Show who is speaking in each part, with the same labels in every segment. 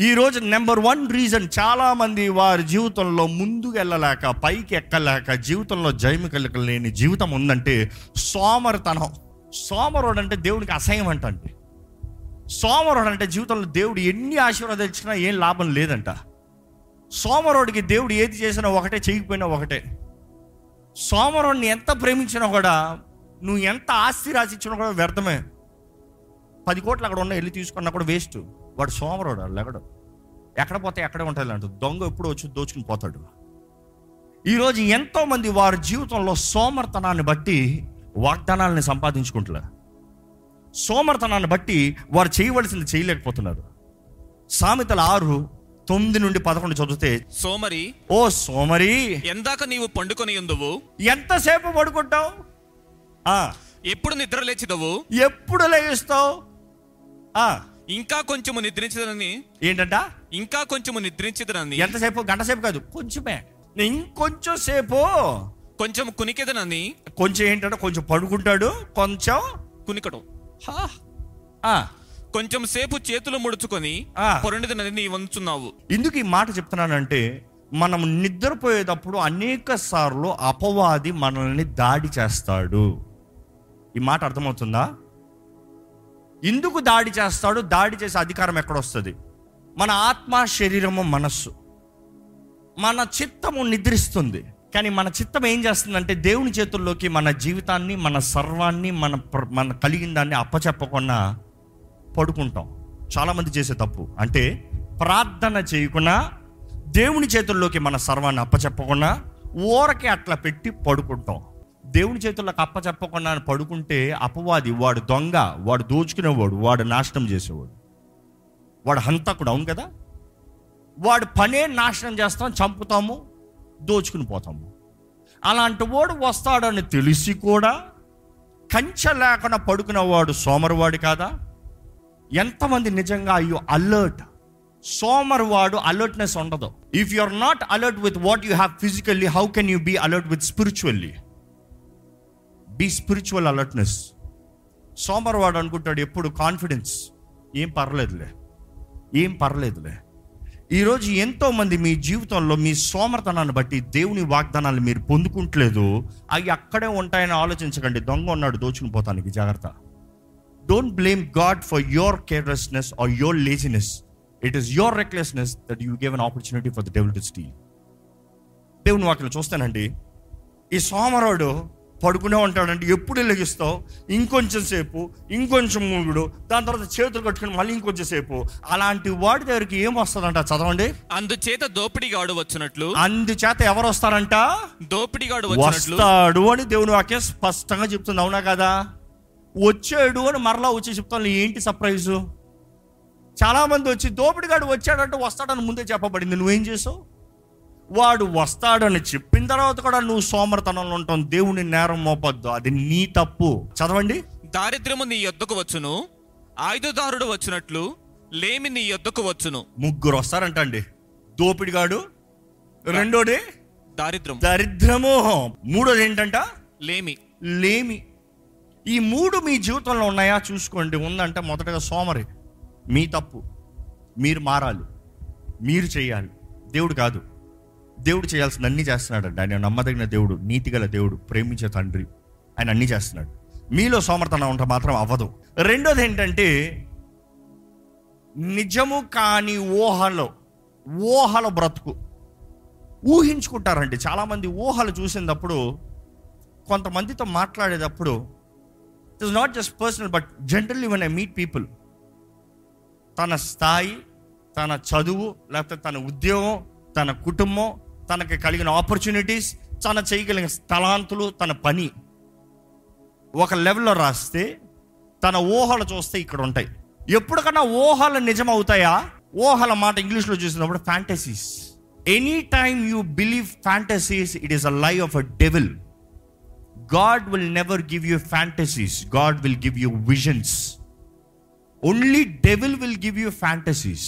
Speaker 1: ఈ number one reason చాలామంది వారి జీవితంలో ముందుకు వెళ్ళలేక పైకి ఎక్కలేక జీవితంలో జైమికలిక లేని జీవితం ఉందంటే సోమరతనం. సోమరుడు అంటే దేవుడికి అసహ్యం అంటండి సోమరుడు అంటే జీవితంలో దేవుడు ఎన్ని ఆశీర్వాదాలు ఇచ్చినా ఏం లాభం లేదంట. సోమరుడికి దేవుడు ఏది చేసినా ఒకటే చేయకపోయినా ఒకటే. సోమరుడిని ఎంత ప్రేమించినా కూడా నువ్వు ఎంత ఆస్తి రాసిచ్చినా కూడా వ్యర్థమే. పది కోట్లు అక్కడ ఉన్న వెళ్ళి తీసుకున్నా కూడా వేస్ట్. వాడు సోమరుడు వాడు లెగడు. ఎక్కడ పోతే ఎక్కడే ఉంటుంది అంట దొంగ ఎప్పుడు వచ్చి దోచుకుని పోతాడు. ఈరోజు ఎంతో మంది వారి జీవితంలో సోమర్తనాన్ని బట్టి వాగ్దానాలని సంపాదించుకుంటున్నారు. సోమర్తనాన్ని బట్టి వారు చేయవలసింది చేయలేకపోతున్నారు. సామెతల ఆరు తొమ్మిది నుండి పదకొండు చదివితే
Speaker 2: సోమరి
Speaker 1: ఓ సోమరి
Speaker 2: ఎందాక నీవు పండుకొని ఉందువు?
Speaker 1: ఎంతసేపు పడుకుంటావు? ఆ,
Speaker 2: ఎప్పుడు నిద్ర లేచిదవు?
Speaker 1: ఎప్పుడు లేస్తావు? ఆ,
Speaker 2: ఇంకా కొంచెము నిద్రించదనని.
Speaker 1: ఏంటంట?
Speaker 2: ఇంకా కొంచెము నిద్రించదనని.
Speaker 1: ఎంతసేపు? గంట సేపు కాదు కొంచెమే. ఇంకొంచెం సేపు.
Speaker 2: కొంచెం కునికెదనని.
Speaker 1: కొంచెం ఏంటంటే? కొంచెం పడుకుంటాడు కొంచెం
Speaker 2: కునికడు. కొంచెం సేపు చేతులు ముడుచుకొని
Speaker 1: ఆ.
Speaker 2: పొరండిదనని నీ వంచున్నావు.
Speaker 1: ఎందుకు ఈ మాట చెప్తున్నానంటే మనం నిద్రపోయేటప్పుడు అనేక సార్లు అపవాది మనల్ని దాడి చేస్తాడు. ఈ మాట అర్థమవుతుందా? ఎందుకు దాడి చేస్తాడు దాడి చేసే అధికారం ఎక్కడ వస్తుంది మన ఆత్మ శరీరము మనస్సు. మన చిత్తము నిద్రిస్తుంది. కానీ మన చిత్తం ఏం చేస్తుందంటే దేవుని చేతుల్లోకి మన జీవితాన్ని మన సర్వాన్ని మన ప్ర- మన కలిగిన దాన్ని అప్పచెప్పకుండా పడుకుంటాం. చాలామంది చేసే తప్పు. అంటే ప్రార్థన చేయకుండా దేవుని చేతుల్లోకి మన సర్వాన్ని అప్పచెప్పకుండా ఊరకే అట్లా పెట్టి పడుకుంటాం. దేవుని చేతుల్లోకి అప్పచెప్పకుండా పడుకుంటే అపవాది వాడు దొంగ వాడు దోచుకునేవాడు వాడు నాశనం చేసేవాడు. వాడు హంతకుడు అవును కదా? వాడు పనే నాశనం చేస్తాం చంపుతాము దోచుకుని పోతాము. అలాంటి వాడు వస్తాడని తెలిసి కూడా కంచె లేకుండా పడుకునేవాడు సోమరువాడు కాదా? ఎంతమంది నిజంగా అయ్యో అలర్ట్. సోమరువాడు అలర్ట్నెస్ ఉండదు. If you are not alert with what you have physically how can you be alert with spiritually be spiritual alertness సోమరవాడు అనుకుంటాడు ఎప్పుడు కాన్ఫిడెన్స్ ఏం పర్లేదులే. ఏం పర్లేదులే. ఈరోజు ఎంతోమంది మీ జీవితంలో మీ సోమర్తనాన్ని బట్టి దేవుని వాగ్దానాలు మీరు పొందుకుంటలేదు. అవి అక్కడే ఉంటాయని ఆలోచించకండి. దొంగ ఉన్నాడు దోచుకుని పోతానికి. జాగ్రత్త. Don't blame God for your carelessness or your laziness it is your recklessness that you gave an opportunity for the devil to steal దేవుని వాక్యం చూస్తానండి. ఈ సోమరాడు పడుకునే ఉంటాడంటే ఎప్పుడు లెగిస్తావు ఇంకొంచెం సేపు ఇంకొంచెం మూగుడు దాని తర్వాత చేతులు కట్టుకుని మళ్ళీ ఇంకొంచెం సేపు. అలాంటి వాడి దగ్గరికి ఏం వస్తుందంట? చదవండి.
Speaker 2: అందుచేత దోపిడిగాడు వచ్చినట్లు.
Speaker 1: అందుచేత ఎవరు వస్తారంట?
Speaker 2: దోపిడిగాడు వచ్చినట్లు.
Speaker 1: వస్తాడు అని దేవుని వాక్యం స్పష్టంగా చెప్తుంది. అవునా కదా? వచ్చాడు అని మరలా వచ్చి చెప్తాను. ఏంటి సర్ప్రైజు? చాలా మంది వచ్చి దోపిడిగాడు వచ్చాడంటే వస్తాడని ముందే చెప్పబడింది. నువ్వేం చేసావు? వాడు వస్తాడని చెప్పిన తర్వాత కూడా నువ్వు సోమరతనంలో ఉంటావు దేవుని నేరం మోపొద్దు. అది నీ తప్పు. చదవండి.
Speaker 2: దారిద్ర్యము నీ యొద్దకు వచ్చును. ఆయుధదారుడు వచ్చినట్లు లేమి నీ యొద్దకు వచ్చును.
Speaker 1: ముగ్గురు వస్తారంటండి. దోపిడిగాడు. రెండోది
Speaker 2: దారిద్ర్యం
Speaker 1: దరిద్రము. మూడోది ఏంటంట?
Speaker 2: లేమి.
Speaker 1: లేమి. ఈ మూడు మీ జీవితంలో ఉన్నాయా? చూసుకోండి. ఉందంటే మొదటగా సోమరి. మీ తప్పు. మీరు మారాలి. మీరు చేయాలి. దేవుడు కాదు. దేవుడు చేయాల్సిన అన్ని చేస్తున్నాడండి ఆయన నమ్మదగిన దేవుడు నీతిగల దేవుడు ప్రేమించే తండ్రి. ఆయన అన్ని చేస్తున్నాడు. మీలో సోమర్థన ఉంటే మాత్రం అవ్వదు. రెండోది ఏంటంటే నిజము కాని ఊహలో ఊహల బ్రతుకు. ఊహించుకుంటారండి. చాలామంది ఊహలు చూసినప్పుడు కొంతమందితో మాట్లాడేటప్పుడు it is not just personal but generally when I meet people తన స్థాయి తన చదువు లేకపోతే తన ఉద్యోగం తన కుటుంబం తనకి కలిగిన ఆపర్చునిటీస్ తన చేయగలిగిన స్థలాంతులు తన పని. ఒక లెవెల్లో రాస్తే తన ఊహలు చూస్తే ఇక్కడ ఉంటాయి. ఎప్పటికన్నా ఊహలు నిజం అవుతాయా ఊహల మాట ఇంగ్లీష్లో చూసినప్పుడు fantasies any time you believe fantasies it is a lie of a devil God will never give you fantasies God will give you visions only devil will give you fantasies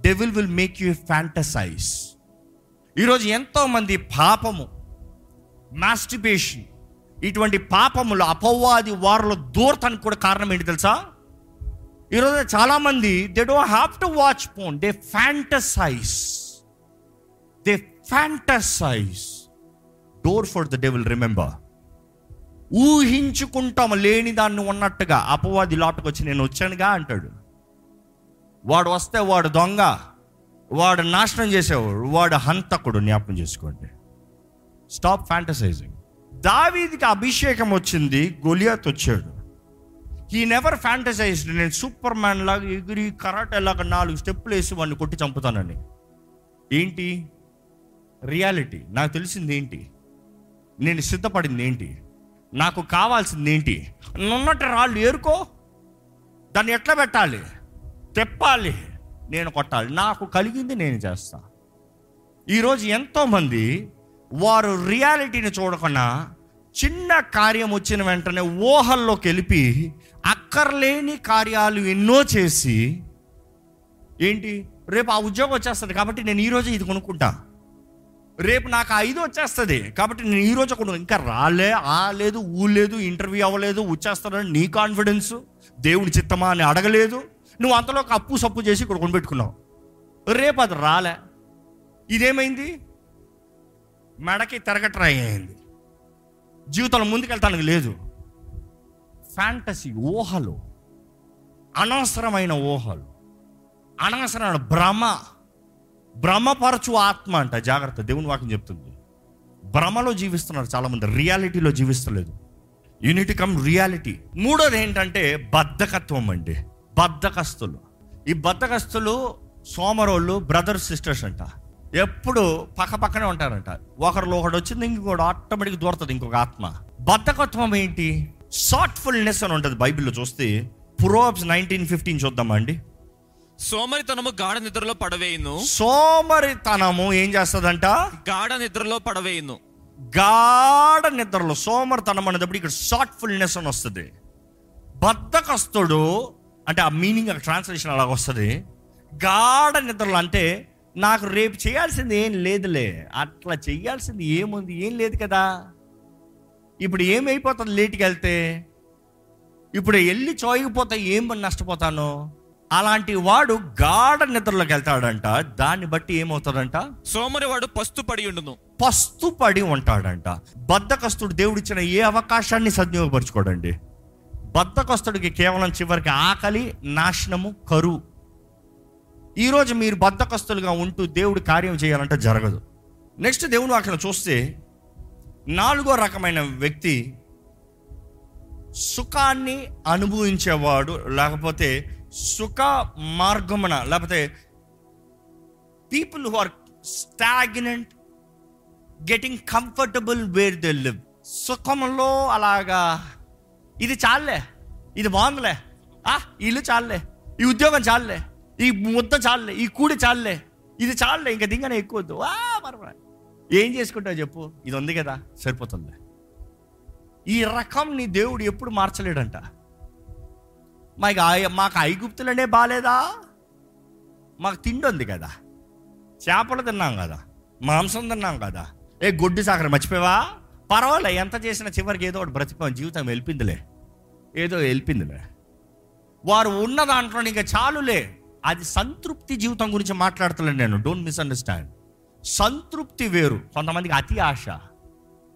Speaker 1: devil will make you fantasize ఈరోజు ఎంతోమంది పాపము masturbation ఇటువంటి పాపములు అపవాది వారిలో దూరతానికి కూడా కారణం ఏంటి తెలుసా? ఈరోజు చాలామంది they don't have to watch porn they fantasize they fantasize door for the devil remember ఊహించుకుంటాం లేని దాన్ని ఉన్నట్టుగా. అపవాది లోటుకు వచ్చి నేను వచ్చానుగా అంటాడు. వాడు వస్తే వాడు దొంగ. వాడు నాశనం చేసేవాడు వాడు హంతకుడు జ్ఞాపకం చేసుకోండి. స్టాప్ ఫ్యాంటసైజింగ్ దావీదికి అభిషేకం వచ్చింది గొలియాత్ వచ్చాడు. ఈ నెవర్ ఫ్యాంటసైజ్డ్ నేను సూపర్ మ్యాన్ లాగా ఎగిరి కరాటే లాగా నాలుగు స్టెప్పులు వేసి వాడిని కొట్టి చంపుతానని. ఏంటి? రియాలిటీ నాకు తెలిసింది ఏంటి? నేను సిద్ధపడింది ఏంటి? నాకు కావాల్సింది ఏంటి? నున్నట్టు రాళ్ళు ఏరుకో. దాన్ని ఎట్లా పెట్టాలి? తెప్పాలి. నేను కొట్టాలి. నాకు కలిగింది నేను చేస్తా. ఈరోజు ఎంతోమంది వారు రియాలిటీని చూడకుండా చిన్న కార్యం వచ్చిన వెంటనే ఊహల్లోకి వెళ్ళి అక్కర్లేని కార్యాలు ఎన్నో చేసి ఏంటి? రేపు ఆ ఉద్యోగం వచ్చేస్తుంది కాబట్టి నేను ఈరోజు ఇది కొనుక్కుంటా. రేపు నాకు ఐదు వచ్చేస్తుంది కాబట్టి నేను ఈరోజు రోజు కొను ఇంకా రాలే ఆ లేదు ఊ లేదు ఇంటర్వ్యూ అవ్వలేదు వచ్చేస్తానని నీ కాన్ఫిడెన్స్ దేవుని చిత్తమా అని అడగలేదు. నువ్వు అంతలో ఒక అప్పు సప్పు చేసి ఇక్కడ కొనిపెట్టుకున్నావు. రేపు అది రాలే. ఇదేమైంది? మెడకి తిరగట్రై అయింది. జీవితంలో ముందుకెళ్తానికి లేదు. ఫ్యాంటసీ ఊహలు అనవసరమైన ఊహలు అనవసరమైన భ్రమ. భ్రమపరచు ఆత్మ అంట జాగ్రత్త. దేవుని వాక్యం చెప్తుంది. భ్రమలో జీవిస్తున్నారు చాలామంది రియాలిటీలో జీవిస్తలేదు. యూనిట్ కమ్ రియాలిటీ మూడోది ఏంటంటే బద్ధకత్వం అండి. బద్ధకస్తులు ఈ బద్ధకస్తులు సోమరోళ్ళు బ్రదర్స్ సిస్టర్స్ అంట. ఎప్పుడు పక్క పక్కనే ఉంటారంట. ఒకరిలో ఒకడు వచ్చింది ఇంకొకటి ఆటోమేటిక్ దూరుతుంది ఇంకొక ఆత్మ. బద్ధకత్వం ఏంటి? సాట్ఫుల్నెస్ అని ఉంటుంది బైబిల్లో చూస్తే. పురోబ్స్ నైన్టీన్ ఫిఫ్టీన్ చూద్దామా అండి?
Speaker 2: సోమరితనము గాఢ నిద్రలో పడవేయును.
Speaker 1: సోమరితనము ఏం చేస్తుందంట?
Speaker 2: గాఢ నిద్రలో పడవేయును.
Speaker 1: గాఢ నిద్రలో సోమరితనం అనేటప్పుడు ఇక్కడ షార్ట్ఫుల్నెస్ అని వస్తుంది. బద్ధకస్తుడు అంటే ఆ మీనింగ్ ట్రాన్స్లేషన్ అలాగ వస్తుంది. గాఢ నిద్రలో అంటే నాకు రేపు చేయాల్సింది ఏం లేదులే. అట్లా చేయాల్సింది ఏముంది? ఏం లేదు కదా. ఇప్పుడు ఏమైపోతుంది లేట్కి వెళ్తే? ఇప్పుడు వెళ్ళి చోయకపోతే ఏం నష్టపోతాను? అలాంటి వాడు గాఢ నిద్రలోకి వెళ్తాడంట. దాన్ని బట్టి ఏమవుతాడంట?
Speaker 2: సోమరి వాడు పస్తు పడి ఉండును.
Speaker 1: పస్తు పడి ఉంటాడంట. బద్ధకస్తుడు దేవుడిచ్చిన ఏ అవకాశాన్ని సద్వినియోగపరచుకోడండి. బద్దకొస్తడికి కేవలం చివరికి ఆకలి నాశనము కరువు ఈరోజు మీరు బద్దకస్తులుగా ఉంటూ దేవుడు కార్యం చేయాలంటే జరగదు. నెక్స్ట్ దేవుని వాక్యం చూస్తే నాలుగో రకమైన వ్యక్తి సుఖాన్ని అనుభవించేవాడు లేకపోతే సుఖ మార్గమున లేకపోతే people who are stagnant getting comfortable where they live. సుఖంలో అలాగా ఇది చాలులే. ఇది బాగుందిలే. ఆ ఇల్లు చాలులే. ఈ ఉద్యోగం చాలులే. ఈ ముద్ద చాలులే. ఈ కూడి చాలులే. ఇది చాలులే. ఇంకా దింగనే ఎక్కువ వద్దు ఆ మరొక ఏం చేసుకుంటావు చెప్పు? ఇది ఉంది కదా. సరిపోతుంది. ఈ రకం నీ దేవుడు ఎప్పుడు మార్చలేడంట. మాకు మాకు ఐగుప్తులనే బాగాలేదా మాకు తిండి ఉంది కదా. చేపలు తిన్నాం కదా. మాంసం తిన్నాం కదా. ఏ గొడ్డు సాకర మర్చిపోయావా? పర్వాలే ఎంత చేసినా చివరికి ఏదో ఒకటి బ్రతిపోయాం జీవితం వెళ్ళిందిలే ఏదో వెళ్ళిందిలే వారు ఉన్న దాంట్లో ఇంకా చాలులే. అది సంతృప్తి జీవితం గురించి మాట్లాడుతున్నాను నేను. డోంట్ మిస్అండర్స్టాండ్ సంతృప్తి వేరు. కొంతమందికి అతి ఆశ.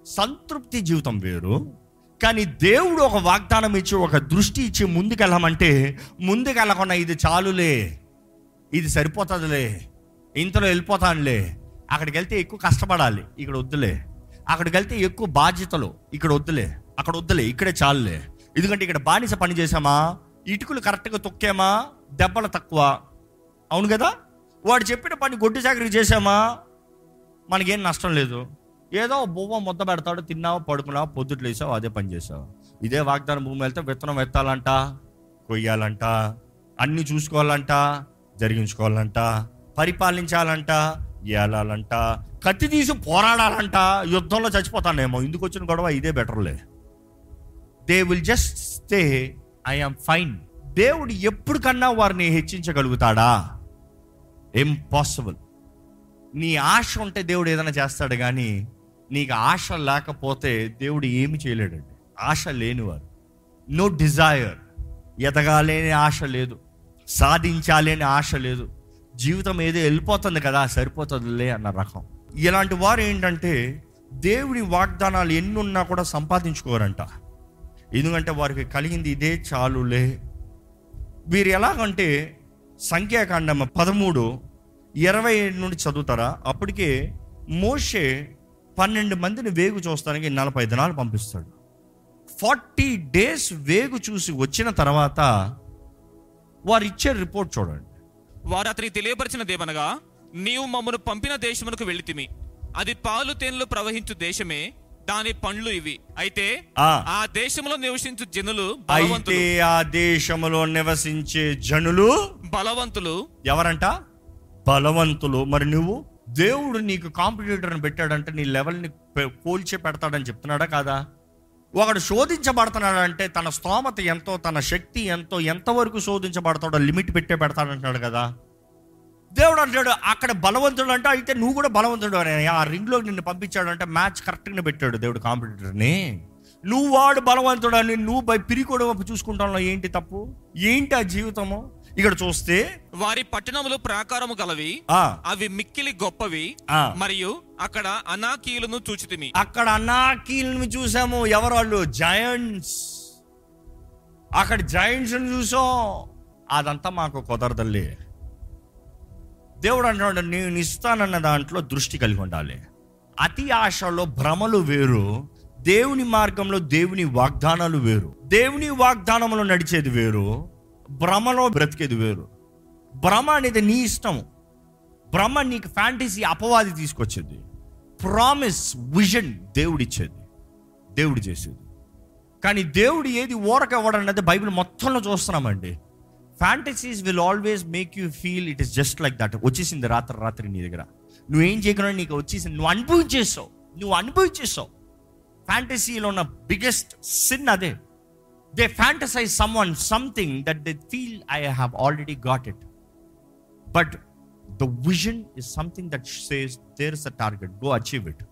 Speaker 1: సంతృప్తి జీవితం వేరు. కానీ దేవుడు ఒక వాగ్దానం ఇచ్చి ఒక దృష్టి ఇచ్చి ముందుకెళ్ళమంటే ముందుకెళ్ళకుండా ఇది చాలులే. ఇది సరిపోతుందిలే. ఇంతలో వెళ్ళిపోతానులే. అక్కడికి వెళ్తే ఎక్కువ కష్టపడాలి. ఇక్కడ వద్దులే. అక్కడికి వెళ్తే ఎక్కువ బాధ్యతలు ఇక్కడ వద్దులే అక్కడ వద్దులే ఇక్కడే చాలులే. ఎందుకంటే ఇక్కడ బానిస పని చేసామా ఇటుకలు కరెక్ట్గా తొక్కామా? దెబ్బలు తక్కువ. అవును కదా? వాడు చెప్పిన పని గొడ్డు చాకరీ చేసామా మనకేం నష్టం లేదు. ఏదో బువ్వ ముద్ద పెడతాడు తిన్నావు పడుకున్నావు పొద్దుట్లు వేసావు అదే పని చేసావు ఇదే వాగ్దానం భూమి వెళ్తే విత్తనం ఎత్తాలంట కొయ్యాలంట అన్ని చూసుకోవాలంట జరిగించుకోవాలంట పరిపాలించాలంట ఏలాలంట కత్తి తీసి పోరాడాలంట యుద్ధంలో చచ్చిపోతానేమో. ఇందుకు వచ్చిన గొడవ ఇదే బెటర్లే. They will just stay I'm fine దేవుడు ఎప్పుడు కన్నా వారిని హెచ్చించగలుగుతాడా? ఇంపాసిబుల్ నీ ఆశ ఉంటే దేవుడు ఏదైనా చేస్తాడు కానీ నీకు ఆశ లేకపోతే దేవుడు ఏమి చేయలేడండి. ఆశ లేనివారు నో డిజైర్ ఎదగాలేని అనే ఆశ లేదు. సాధించాలని ఆశ లేదు. జీవితం ఏదో వెళ్ళిపోతుంది కదా సరిపోతుందిలే అన్న రకం. ఇలాంటి వారు ఏంటంటే దేవుడి వాగ్దానాలు ఎన్ని ఉన్నా కూడా సంపాదించుకోరంట. ఎందుకంటే వారికి కలిగింది ఇదే చాలులే. వీరు ఎలాగంటే సంఖ్యాకాండం పదమూడు ఇరవై ఏడు నుండి చదువుతారా? అప్పటికే మోషే పన్నెండు మందిని వేగు చూస్తానికి నలభై దినాలు పంపిస్తాడు. ఫార్టీ డేస్ వేగు చూసి వచ్చిన తర్వాత వారు ఇచ్చే రిపోర్ట్ చూడండి.
Speaker 2: వారు అతనికి తెలియపరిచినదేమనగా నీవు మమ్మను పంపిన దేశమునకు వెళితిమి అది పాలు తేనెలు ప్రవహించు దేశమే దాని పండ్లు ఇవి. అయితే
Speaker 1: ఆ.
Speaker 2: దేశంలో నివసించు జనులు
Speaker 1: అయితే ఆ దేశములో నివసించే జనులు
Speaker 2: బలవంతులు.
Speaker 1: ఎవరంట? బలవంతులు. మరి నువ్వు? దేవుడు నీకు కాంపిటేటర్ని పెట్టాడంటే నీ లెవెల్ని పోల్చి పెడతాడని చెప్తున్నాడా కాదా? ఒకడు శోధించబడుతున్నాడంటే తన స్తోమత ఎంతో తన శక్తి ఎంతో ఎంతవరకు శోధించబడతాడో లిమిట్ పెట్టే పెడతాడంటున్నాడు కదా. దేవుడు అంటాడు అక్కడ బలవంతుడు అంటే అయితే నువ్వు కూడా బలవంతుడు అని ఆ రింగ్లో నిన్ను పంపించాడు అంటే మ్యాచ్ కరెక్ట్గా పెట్టాడు దేవుడు కాంపిటేటర్ని. నువ్వు వాడు బలవంతుడు అని నువ్వు బై పిరికోడు వైపు చూసుకుంటాను ఏంటి తప్పు? ఏంటి ఆ జీవితము? ఇక్కడ చూస్తే
Speaker 2: వారి పట్టణములు ప్రాకారము గలవి అవి మిక్కిలి గొప్పవి. మరియు అక్కడ అనాకీలను చూచితిమి.
Speaker 1: అక్కడ అనాకీలను చూసాము. ఎవరు వాళ్ళు? జయంట్స్ అక్కడ జయంట్స్ చూసాం. అదంతా మాకు కుదరదల్లే. దేవుడు అంటున్నాడు నేను ఇస్తానన్న దాంట్లో దృష్టి కలిగి ఉండాలి. అతి ఆశలో భ్రమలు వేరు. దేవుని మార్గంలో దేవుని వాగ్దానాలు వేరు. దేవుని వాగ్దానంలో నడిచేది వేరు. భ్రమలో బ్రతికేది వేరు. భ్రమ అనేది నీ ఇష్టము. భ్రమ నీకు ఫ్యాంటసీ అపవాది తీసుకొచ్చేది. ప్రామిస్ విజన్ దేవుడిచ్చేది. దేవుడు చేసేది. కానీ దేవుడు ఏది ఓరక ఇవ్వడం అనేది బైబిల్ మొత్తంలో చూస్తున్నామండి. Fantasies will always make you feel it is just like that వచ్చేసింది రాత్రి రాత్రి నీ దగ్గర. నువ్వేం చేయకుండా నీకు వచ్చేసింది. నువ్వు అనుభవించేసావు నువ్వు అనుభవించేసావు ఫ్యాంటసీలో ఉన్న బిగ్గెస్ట్ సిన్ అదే. They fantasize someone something that they feel I have already got it but the vision is something that says there is a target go achieve it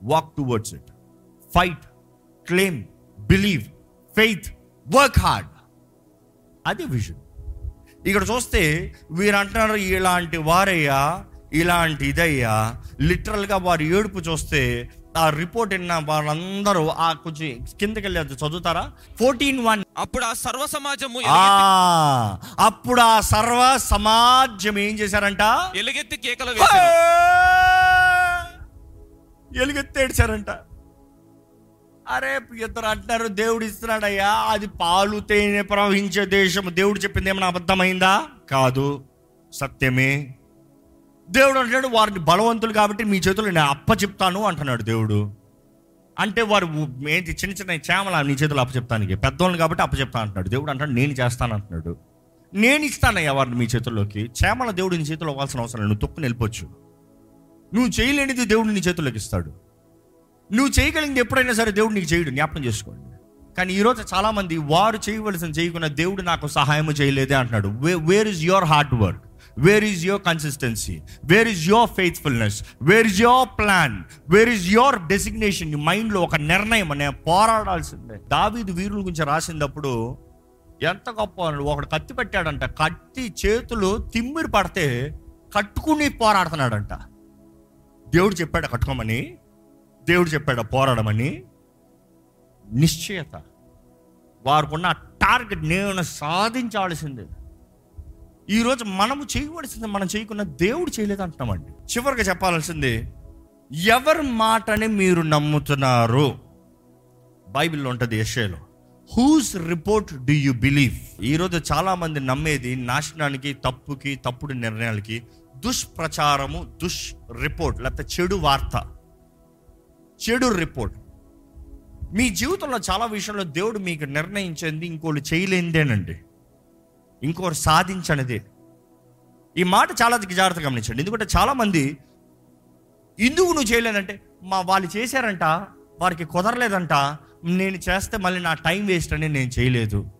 Speaker 1: walk towards it fight claim believe faith work hard అది vision ఇక్కడ చూస్తే వీరు అంటున్నారు ఇలాంటి వారయ్యా ఇలాంటి ఇదయ్యా. లిటరల్గా వారి ఏడుపు చూస్తే ఆ రిపోర్ట్ విన్న వాళ్ళందరూ ఆ కొంచెం కిందకి వెళ్ళి అది చదువుతారా? Fourteen one.
Speaker 2: అప్పుడు ఆ సర్వ సమాజము
Speaker 1: అప్పుడు ఆ సర్వ సమాజం ఏం చేశారంట?
Speaker 2: ఎలుగెత్తి కేకలు
Speaker 1: ఎలుగెత్తి ఏడ్చారంట. అరే ఇద్దరు అంటున్నారు దేవుడు ఇస్తున్నాడయ్యా అది పాలు తేనె ప్రవహించే దేశం దేవుడు చెప్పింది ఏమైనా అబద్ధమైందా? కాదు. సత్యమే. దేవుడు అంటున్నాడు వారిని బలవంతులు కాబట్టి మీ చేతులు నేను అప్పచెప్తాను అంటున్నాడు దేవుడు. అంటే వారు ఏంటి చిన్న చిన్న చేమల నీ చేతులు అప్పచెప్తానికి పెద్దోళ్ళు కాబట్టి అప్పచెప్తా అంటున్నాడు. దేవుడు అంటాడు నేను చేస్తాను అంటున్నాడు. నేను ఇస్తానయ్యా వారిని మీ చేతుల్లోకి. చేమల దేవుడు నీ చేతిలో అవ్వాల్సిన అవసరం లేదు. నువ్వు తొక్కుని వెళ్ళిపోవచ్చు. నువ్వు చేయలేనిది దేవుడు నీ చేతుల్లోకి ఇస్తాడు. నువ్వు చేయగలిగింది ఎప్పుడైనా సరే దేవుడు నీకు చేయడు. జ్ఞాపకం చేసుకోండి. కానీ ఈరోజు చాలామంది వారు చేయవలసిన చేయకుండా దేవుడు నాకు సహాయం చేయలేదే అంటున్నాడు. Where is your hard work where is your consistency where is your faithfulness where is your plan where is your designation నీ మైండ్లో ఒక నిర్ణయం అనే పోరాడాల్సిందే. దావీదు వీరుల గురించి రాసినప్పుడు ఎంత గొప్ప ఒకడు కత్తి పెట్టాడంట. కత్తి చేతులు తిమ్మిరి పడితే కట్టుకుని పోరాడుతున్నాడంట. దేవుడు చెప్పాడు కట్టుకోమని. దేవుడు చెప్పాడు పోరాడమని. నిశ్చయత. వారికున్న టార్గెట్ నేను సాధించాల్సిందే. ఈరోజు మనము చేయవలసింది మనం చేయకుండా దేవుడు చేయలేదు అంటున్నామండి చివరిగా చెప్పాల్సింది ఎవరి మాటని మీరు నమ్ముతున్నారు? బైబిల్లో ఉంటుంది యెషయాలో. Whose report do you believe ఈరోజు చాలామంది నమ్మేది నాశనానికి తప్పుకి తప్పుడు నిర్ణయాలకి దుష్ప్రచారము దుష్ రిపోర్ట్ లేకపోతే చెడు వార్త. చెడు రిపోర్ట్ మీ జీవితంలో చాలా విషయంలో దేవుడు మీకు నిర్ణయించింది ఇంకోళ్ళు చేయలేనిదేనండి. ఇంకోరు సాధించనిదే ఈ మాట చాలా జాగ్రత్తగా గమనించండి. ఎందుకంటే చాలామంది ఎందుకు నువ్వు చేయలేదంటే మా వాళ్ళు చేశారంట వారికి కుదరలేదంట నేను చేస్తే మళ్ళీ నా టైం వేస్ట్ అని నేను చేయలేదు.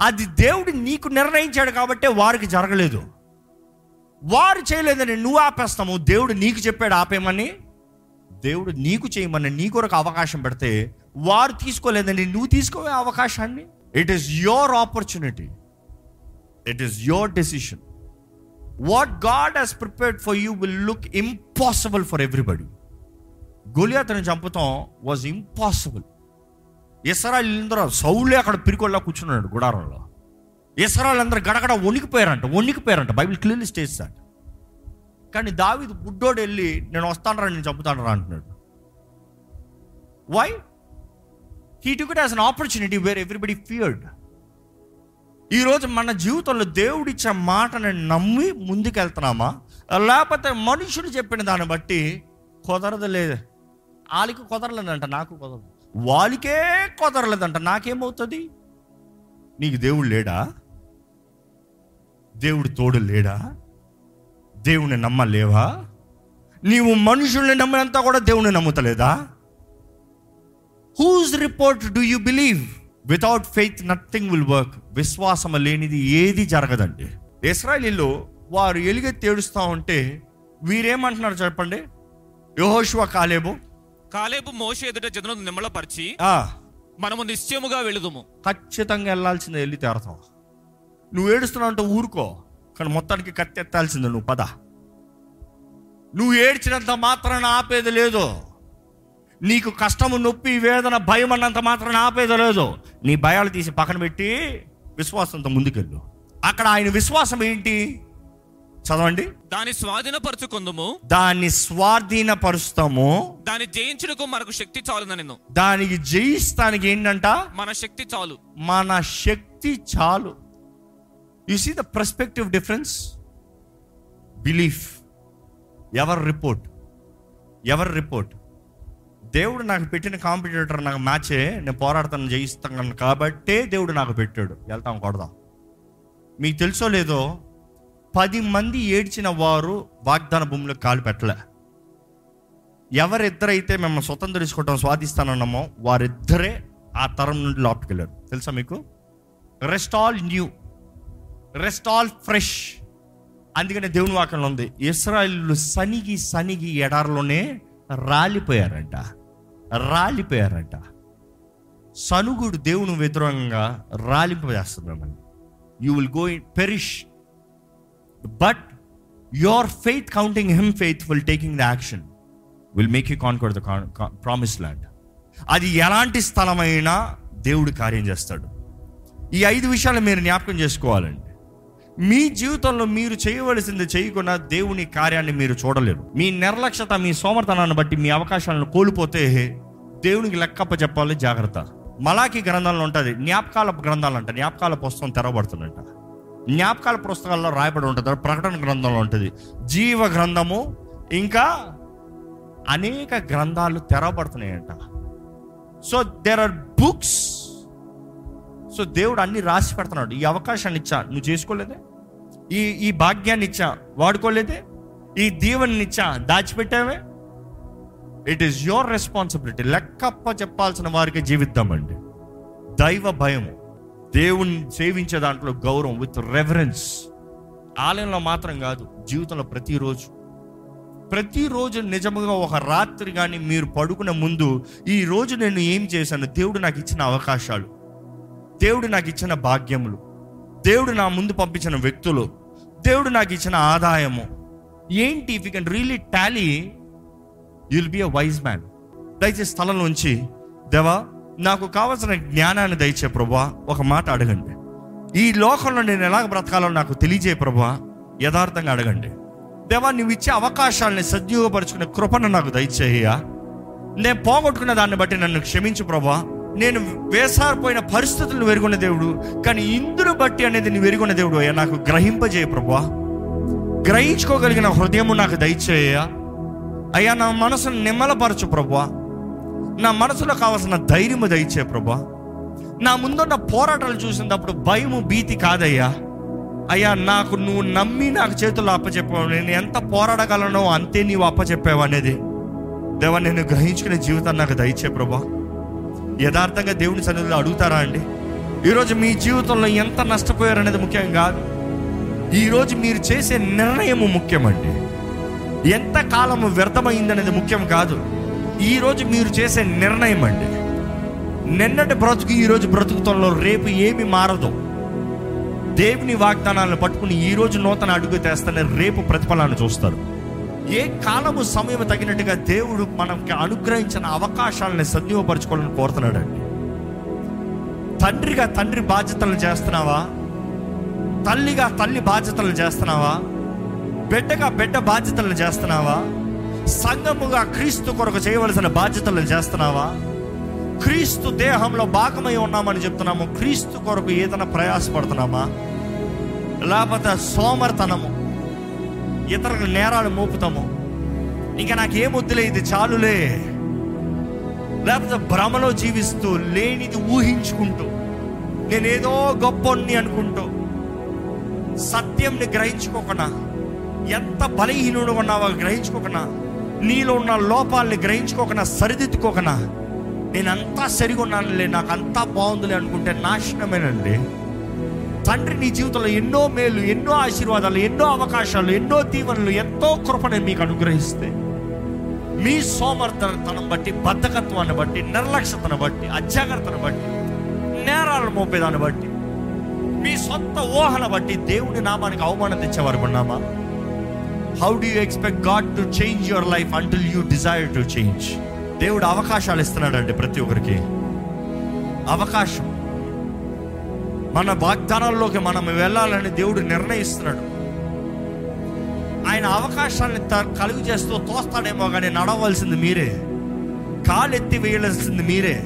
Speaker 1: అది దేవుడు నీకు నిర్ణయించాడు కాబట్టే వారికి జరగలేదు. వారు చేయలేదని నువ్వు ఆపేస్తాము దేవుడు నీకు చెప్పాడు ఆపేమని దేవుడు నీకు చేయమని నీ కొరకు అవకాశం పెడితే వారు తీసుకోలేదని నువ్వు తీసుకోవే అవకాశాన్ని. It is your opportunity it is your decision what God has prepared for you will look impossible for everybody గొలియాతను చంపుతాం వాజ్ ఇంపాసిబుల్ ఇసరాళ్ళందరూ సౌలే అక్కడ పిరికొల్లా కూర్చున్నాడు గుడారంలో. ఇసరాళ్ళందరూ గడగడ వణికిపోయారంట వణికిపోయారంట. Bible clearly states that. కానీ దావిది గుడ్డోడు వెళ్ళి నేను వస్తానరా నేను చంపుతానరా అంటున్నాడు. Why he took it as an opportunity where everybody feared ఈరోజు మన జీవితంలో దేవుడిచ్చే మాటని నమ్మి ముందుకెళ్తున్నామా? లేకపోతే మనుషుడు చెప్పిన దాన్ని బట్టి కుదరదు లేదు. వాళ్ళకి కుదరలేదంట నాకు కుదరదు. వాళ్ళకే కుదరలేదంట నాకేమవుతుంది? నీకు దేవుడు లేడా? దేవుడు తోడు లేడా? దేవుని నమ్మలేవా? నీవు మనుషుల్ని నమ్మినంతా కూడా దేవుని నమ్ముతలేదా? Whose report do you believe without faith nothing will work విశ్వాసం లేనిది ఏది జరగదండి. ఇస్రాయలీలో వారు ఎలుగెత్తి ఏడుస్తూ ఉంటే వీరేమంటున్నారు చెప్పండి? యహోషువ కాలేబు.
Speaker 2: కాలేబు మోషే ఎదుట జనులను నిమ్మలపరిచి
Speaker 1: ఆ,
Speaker 2: మనము నిశ్చయముగా వెళుదుము.
Speaker 1: ఖచ్చితంగా వెళ్ళాల్సిందే వెళ్ళి తేరతావు నువ్వు ఏడుస్తున్నావు అంటే ఊరుకో కానీ మొత్తానికి కత్తి ఎత్తాల్సిందే నువ్వు పద. నువ్వు ఏడ్చినంత మాత్రాన ఆపేది లేదు. నీకు కష్టము నొప్పి వేదన భయం అన్నంత మాత్రాన ఆపేది లేదు. నీ భయాలు తీసి పక్కన పెట్టి విశ్వాసంతో ముందుకెళ్ళు. అక్కడ ఆయన విశ్వాసం ఏంటి? చదవండి.
Speaker 2: దాని స్వాధీనపరచుకుందుము.
Speaker 1: దాన్ని స్వాధీనపరుస్తాము.
Speaker 2: దాన్ని జయించుటకు మనకు శక్తి చాలున నేను
Speaker 1: దానికి జయిస్తానికి ఏంటంట?
Speaker 2: మన శక్తి చాలు.
Speaker 1: మన శక్తి చాలు. You see the perspective difference belief ఎవరి రిపోర్ట్ ఎవరి రిపోర్ట్ దేవుడు నాకు పెట్టిన కాంపిటేటర్ నాకు మ్యాచే నేను పోరాడతాను జయిస్తాను కాబట్టే దేవుడు నాకు పెట్టాడు. వెళ్తాం కొడదాం. మీకు తెలుసో లేదో పది మంది ఏడ్చిన వారు వాగ్దాన భూమిలో కాలు పెట్టలే. ఎవరిద్దరైతే మేము స్వతంత్రించుకోవటం స్వాధిస్తానన్నామో వారిద్దరే ఆ తరం నుండి లోపలికెళ్ళారు తెలుసా మీకు? Rest all new rest all fresh అందుకనే దేవుని వాకంలో ఉంది ఇస్రాయిల్ సనిగి సనిగి ఎడారిలోనే రాలిపోయారంట. రాలిపోయారట. సనుగుడు దేవుని వ్యతిరేకంగా రాలిపోయేస్తుంది you will go in perish but your faith counting him faithful taking the action will make you conquer the promise land అది ఎలాంటి స్థలమైనా దేవుడు కార్యం చేస్తాడు. ఈ ఐదు విషయాలు మీరు జ్ఞాపకం చేసుకోవాలండి. మీ జీవితంలో మీరు చేయవలసింది చేయకుండా దేవుని కార్యాన్ని మీరు చూడలేరు. మీ నిర్లక్ష్యత మీ సోమర్తనాన్ని బట్టి మీ అవకాశాలను కోల్పోతే దేవునికి లెక్కప్ప చెప్పాలి జాగ్రత్త. మలాకి గ్రంథంలో ఉంటుంది జ్ఞాపకాల గ్రంథాలు అంట జ్ఞాపకాల పుస్తకం తెరవబడుతుందంట. జ్ఞాపకాల పుస్తకాల్లో రాయబడి ఉంటుంది ప్రకటన గ్రంథంలో ఉంటుంది. జీవ గ్రంథము ఇంకా అనేక గ్రంథాలు తెరవబడుతున్నాయంట. So there are books so దేవుడు అన్ని రాసి పెడుతున్నాడు. ఈ అవకాశాన్ని ఇచ్చా. నువ్వు చేసుకోలేదే? ఈ ఈ భాగ్యాన్ని ఇచ్చా వాడుకోలేదే? ఈ దీవెని ఇచ్చా దాచిపెట్టావే? ఇట్ ఈస్ యువర్ రెస్పాన్సిబిలిటీ లెక్కప్ప చెప్పాల్సిన వారికి జీవిద్దామండి. దైవ భయము. దేవుణ్ణి సేవించే దాంట్లో గౌరవం విత్ రెఫరెన్స్ ఆలయంలో మాత్రం కాదు జీవితంలో ప్రతిరోజు. ప్రతిరోజు నిజముగా ఒక రాత్రి కానీ మీరు పడుకునే ముందు ఈ రోజు నేను ఏం చేశాను? దేవుడు నాకు ఇచ్చిన అవకాశాలు. దేవుడు నాకు ఇచ్చిన భాగ్యములు. దేవుడు నా ముందు పంపించిన వ్యక్తులు. దేవుడు నాకు ఇచ్చిన ఆదాయము. ఏంటి? If you can really tally you'll be a wise man దయచేసి స్థలం నుంచి దేవా నాకు కావలసిన జ్ఞానాన్ని దయచే ప్రభా ఒక మాట అడగండి. ఈ లోకంలో నేను ఎలాగ బ్రతకాలో నాకు తెలియజే ప్రభా యథార్థంగా అడగండి. దేవా నువ్వు ఇచ్చే అవకాశాలని సద్వినియోగపరుచుకునే కృపను నాకు దయచేయ నేను పోగొట్టుకున్న దాన్ని బట్టి నన్ను క్షమించు ప్రభా నేను వేసారిపోయిన పరిస్థితులను వెరుగున్న దేవుడు కానీ ఇందును బట్టి అనేది నువ్వు వెరుగున్న దేవుడు అయ్యా. నాకు గ్రహింపజేయ ప్రభా గ్రహించుకోగలిగిన హృదయము నాకు దయచేయ. అయ్యా నా మనసును నిమ్మలపరచు ప్రభా నా మనసులో కావాల్సిన ధైర్యము దయచే ప్రభా నా ముందున్న పోరాటాలు చూసినప్పుడు భయము భీతి కాదయ్యా. అయ్యా నాకు నువ్వు నమ్మి నాకు చేతుల్లో అప్పచెప్పావు. నేను ఎంత పోరాడగలనో అంతే నీవు అప్పచెప్పావు అనేది. దేవా నేను గ్రహించుకునే జీవితాన్ని నాకు దయచే ప్రభా యథార్థంగా దేవుని సన్నిధిలో అడుగుతారా అండి? ఈరోజు మీ జీవితంలో ఎంత నష్టపోయారనేది ముఖ్యం కాదు. ఈరోజు మీరు చేసే నిర్ణయము ముఖ్యమండి ఎంత కాలము వ్యర్థమైందనేది ముఖ్యం కాదు. ఈరోజు మీరు చేసే నిర్ణయం అండి. నిన్నటి బ్రతుకు ఈరోజు బ్రతుకుతంలో రేపు ఏమి మారదు. దేవుని వాగ్దానాలను పట్టుకుని ఈ రోజు నూతన అడుగు తెస్తేనే రేపు ప్రతిఫలాన్ని చూస్తారు. ఏ కాలము సమయం తగినట్టుగా దేవుడు మనకి అనుగ్రహించిన అవకాశాలను సద్వినియోగపరచుకోవాలని కోరుతున్నాడండి. తండ్రిగా తండ్రి బాధ్యతలు చేస్తున్నావా? తల్లిగా తల్లి బాధ్యతలు చేస్తున్నావా? బిడ్డగా బిడ్డ బాధ్యతలు చేస్తున్నావా? సంఘముగా క్రీస్తు కొరకు చేయవలసిన బాధ్యతలు చేస్తున్నావా? క్రీస్తు దేహంలో భాగమై ఉన్నామని చెప్తున్నాము. క్రీస్తు కొరకు ఏదైనా ప్రయాసపడుతున్నామా? లేకపోతే సోమర్తనము. ఇతరుల నేరాలు మోపుతాము. ఇంకా నాకేం వద్దులే ఇది చాలులే. లేకపోతే భ్రమలో జీవిస్తూ లేనిది ఊహించుకుంటూ నేనేదో గొప్పని అనుకుంటూ సత్యంని గ్రహించుకోకుండా ఎంత బలహీనుడు ఉన్నావో గ్రహించుకోకుండా నీలో ఉన్న లోపాలని గ్రహించుకోకుండా సరిదిద్దుకోకుండా నేనంతా సరిగా ఉన్నానులే నాకు అంతా బాగుందిలే అనుకుంటే నాశనమేనండి. తండ్రి నీ జీవితంలో ఎన్నో మేలు ఎన్నో ఆశీర్వాదాలు ఎన్నో అవకాశాలు ఎన్నో దీవెనలు ఎంతో కృపను మీకు అనుగ్రహిస్తే మీ సోమర్థతనం బట్టి బద్ధకత్వాన్ని బట్టి నిర్లక్ష్యతను బట్టి అజాగ్రత్తను బట్టి నేరాలను మోపేదాన్ని బట్టి మీ సొంత ఊహన బట్టి దేవుని నామానికి అవమానం తెచ్చేవారు ఉన్నామా how do you expect God to change your life until you desire to change దేవుడు అవకాశాలు ఇస్తున్నాడండి ప్రతి ఒక్కరికి. అవకాశం. మన వాగ్దానాల్లోకి మనం వెళ్ళాలని దేవుడు నిర్ణయిస్తున్నాడు. ఆయన అవకాశాన్ని త- కలుగు చేస్తూ తోస్తాడేమో కానీ నడవలసింది మీరే. కాలెత్తి వేయాల్సింది మీరే.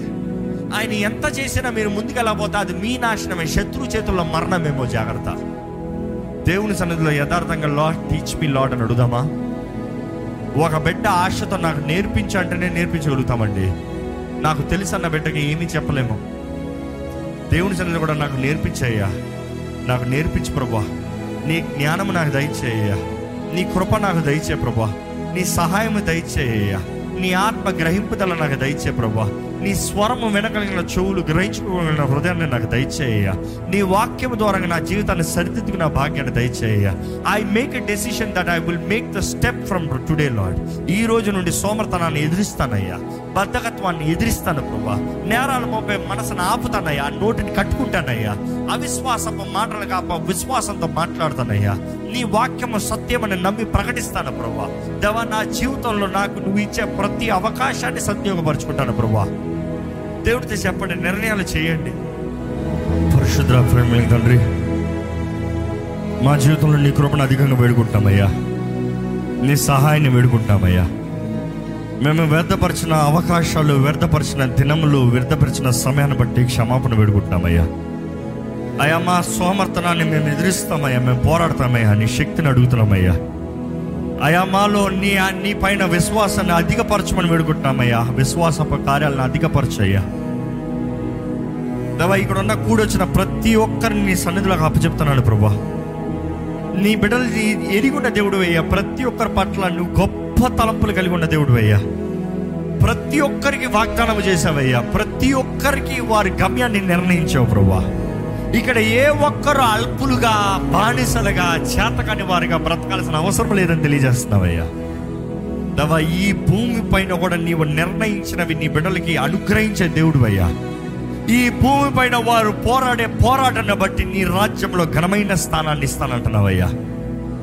Speaker 1: ఆయన ఎంత చేసినా మీరు ముందుకెళ్ళకపోతే అది మీ నాశనమే శత్రు చేతుల్లో మరణమేమో జాగ్రత్త. దేవుని సన్నిధిలో యథార్థంగా లాడ్ టీచ్ మీ లాడ్ అని అడుగుదామా? ఒక బిడ్డ ఆశతో నాకు నేర్పించంటేనే నేర్పించగలుగుతామండి. నాకు తెలుసన్న బిడ్డకి ఏమీ చెప్పలేము. దేవుని సన్నిధి కూడా నాకు నేర్పించయ్యా. నాకు నేర్పించు ప్రభా. నీ జ్ఞానము నాకు దయచేయ్యా. నీ కృప నాకు దయచే ప్రభా. నీ సహాయము దయచేయ్యా. నీ ఆత్మ గ్రహింపుదల నాకు దయచే ప్రభా. నీ స్వరము వినగలిగిన చెవులు గ్రహించుకోగలిగిన హృదయాన్ని నాకు దయచేయ నీ వాక్యం ద్వారా నా జీవితాన్ని సరిదిద్దుకున్న భాగ్యాన్ని దయచేయ I make a decision that I will make the step from today lord ఈ రోజు నుండి సోమర్తనాన్ని ఎదిరిస్తానయ్యా. బద్ధకత్వాన్ని ఎదిరిస్తాను ప్రభా. నేరాలు మోపే మనసును ఆపుతానయ్యా. నోటిని కట్టుకుంటానయ్యా. అవిశ్వాసపు మాటలు కాప విశ్వాసంతో మాట్లాడుతానయ్యా. నీ వాక్యము సత్యమని నమ్మి ప్రకటిస్తాను ప్రభా. దేవా నా జీవితంలో నాకు నువ్వు ఇచ్చే ప్రతి అవకాశాన్ని సద్వినియోగపరుచుకుంటాను ప్రభా. దేవుడితో చెప్పండి నిర్ణయాలు చేయండి. పరిశుద్ధ ప్రేమ తండ్రి మా జీవితంలో నీ కృపను అధికంగా వేడుకుంటామయ్యా. నీ సహాయాన్ని వేడుకుంటామయ్యా. మేము వ్యర్థపరిచిన అవకాశాలు వ్యర్థపరిచిన దినములు వ్యర్థపరిచిన సమయాన్ని బట్టి క్షమాపణ వేడుకుంటున్నామయ్యా అయ్యా మా సోమర్థనాన్ని మేము ఎదిరిస్తామయ్యా మేము పోరాడతామయ్యా నీ శక్తిని అడుగుతున్నామయ్యా. అయా మాలో నీ నీ పైన విశ్వాసాన్ని అధికపరచమని వేడుకుంటున్నామయ్యా. విశ్వాసపు కార్యాలను అధికపరచయ్యా. దేవా ఇక్కడ ఉన్న కూడొచ్చిన ప్రతి ఒక్కరిని నీ సన్నిధిలోకి అప్పచెప్తున్నాను ప్రభా. నీ బిడ్డలు ఎరిగున్న దేవుడు అయ్యా ప్రతి ఒక్కరి పట్ల నువ్వు గొప్ప తలంపులు కలిగి ఉన్న దేవుడు అయ్యా ప్రతి ఒక్కరికి వాగ్దానం చేసావయ్యా ప్రతి ఒక్కరికి వారి గమ్యాన్ని నిర్ణయించావు ప్రభా. ఇక్కడ ఏ ఒక్కరు అల్పులుగా బానిసలుగా చేతకాని వారిగా బ్రతకాల్సిన అవసరం లేదని తెలియజేస్తున్నావయ్యా. దవ ఈ భూమి పైన కూడా నీవు నిర్ణయించినవి నీ బిడ్డలకి అనుగ్రహించే దేవుడు అయ్యా ఈ భూమి పైన వారు పోరాడే పోరాటాన్ని బట్టి నీ రాజ్యంలో ఘనమైన స్థానాన్ని ఇస్తానంటున్నావయ్యా.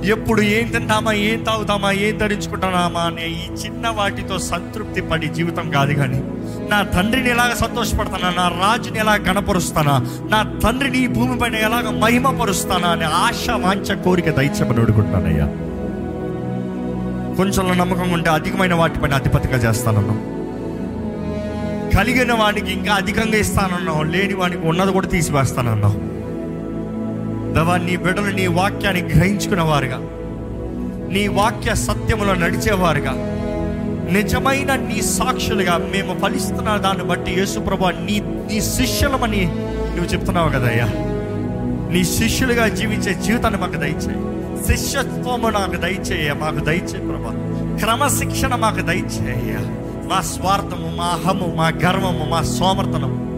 Speaker 1: ఎప్పుడు ఏం తింటామా ఏం తాగుతామా ఏం ధరించుకుంటామా అనే ఈ చిన్న వాటితో సంతృప్తి పడి జీవితం కాదు కానీ నా తండ్రిని ఎలాగ సంతోషపడతానా నా రాజుని ఎలా గణపరుస్తానా నా తండ్రిని ఈ భూమి పైన ఎలాగ మహిమపరుస్తానా అనే ఆశ వాంఛ కోరిక దయచేమని అడుగుతున్నానయ్యా. కొంచెం నమ్మకం ఉంటే అధికమైన వాటిపైన అధిపతిగా చేస్తానన్నావు. కలిగిన వాడికి ఇంకా అధికంగా ఇస్తానన్నావు. లేని వాడికి ఉన్నది కూడా తీసివేస్తానన్నావు. దవా నీ బిడ్డలు నీ వాక్యాన్ని గ్రహించుకున్నవారుగా. నీ వాక్య సత్యములో నడిచేవారుగా. నిజమైన నీ సాక్షులుగా మేము ఫలిస్తున్న దాన్ని బట్టి యేసుప్రభ నీ నీ శిష్యులమని నువ్వు చెప్తున్నావు కదయ్యా నీ శిష్యులుగా జీవించే జీవితాన్ని మాకు దయచేయి. శిష్యత్వము నాకు దయచేయ మాకు దయచేయి ప్రభా. క్రమశిక్షణ మాకు దయచేయ మా స్వార్థము మా అహము మా గర్వము మా సోమర్తనము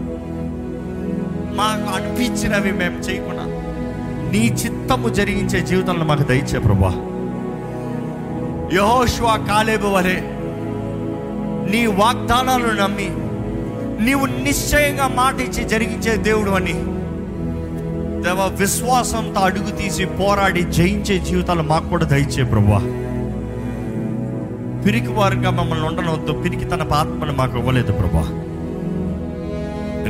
Speaker 1: మాకు అనిపించినవి మేము చేయకుండా నీ చిత్తము జరిగించే జీవితంలో మాకు దయచే ప్రభా. యహోష్వా కాలేబు వలె నీ వాగ్దానాలను నమ్మి నీవు నిశ్చయంగా మాట ఇచ్చి జరిగించే దేవుడు అని దేవ విశ్వాసంతో అడుగు తీసి పోరాడి జయించే జీవితాలు మాకు కూడా దయచే ప్రభా. పిరికి వారుగా మమ్మల్ని ఉండనవద్దు పిరికి తన ఆత్మను మాకు ఇవ్వలేదు ప్రభా.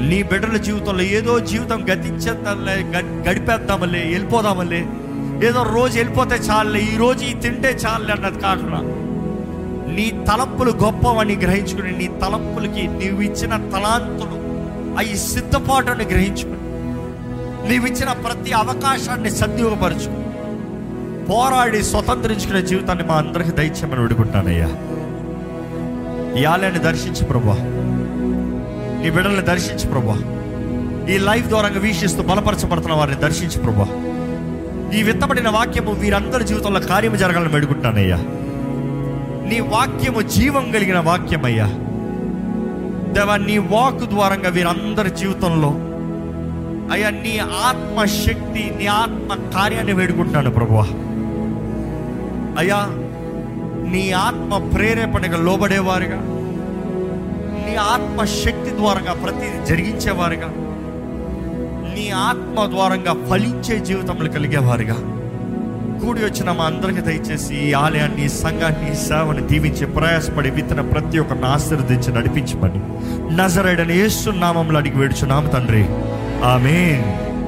Speaker 1: నీ బిడ్డల జీవితంలో ఏదో జీవితం గతించేద్దాంలే గడిపేద్దామలే వెళ్ళిపోదామలే ఏదో రోజు వెళ్ళిపోతే చాలే ఈ రోజు ఈ తింటే చాలే అన్నది కాకుండా నీ తలంపులు గొప్పవని గ్రహించుకుని నీ తలంపులకి నీవు ఇచ్చిన తలాంతులు అవి సిద్ధపాటుని గ్రహించుకుని నీవు ఇచ్చిన ప్రతి అవకాశాన్ని సద్వినియోగపరచు. పోరాడి స్వతంత్రించుకునే జీవితాన్ని మా అందరికి దయచేయమని విడుకుంటానయ్యా ఈ ఆలయాన్ని దర్శించు ప్రభా నీ బిడ్డల్ని దర్శించు ప్రభా. ఈ లైఫ్ ద్వారా వీక్షిస్తూ బలపరచబడుతున్న వారిని దర్శించు ప్రభా. ఈ విత్తబడిన వాక్యము వీరందరి జీవితంలో కార్యము జరగాలని అడుగుతున్నానయ్యా నీ వాక్యము జీవం కలిగిన వాక్యమయ్యా. దేవా నీ వాక్ ద్వారంగా వీరందరి జీవితంలో అయ్యా నీ ఆత్మ శక్తి నీ ఆత్మ కార్యాన్ని వేడుకుంటున్నాను ప్రభు. అయ్యా నీ ఆత్మ ప్రేరేపణగా లోబడేవారుగా. నీ ఆత్మ శక్తి ద్వారంగా ప్రతిదీ జరిగించేవారుగా. నీ ఆత్మ ద్వారంగా ఫలించే జీవితంలో కలిగేవారుగా. కూడి వచ్చిన మా అందరికి దయచేసి ఈ ఆలయాన్ని సంఘాన్ని సేవని దీవించి ప్రయాసపడి విత్తన ప్రతి ఒక్కరిని ఆశీర్వదించి నడిపించమని. నజరైడని యేసు నామంలో అడిగి వేడుచున్నాము తండ్రి. ఆమె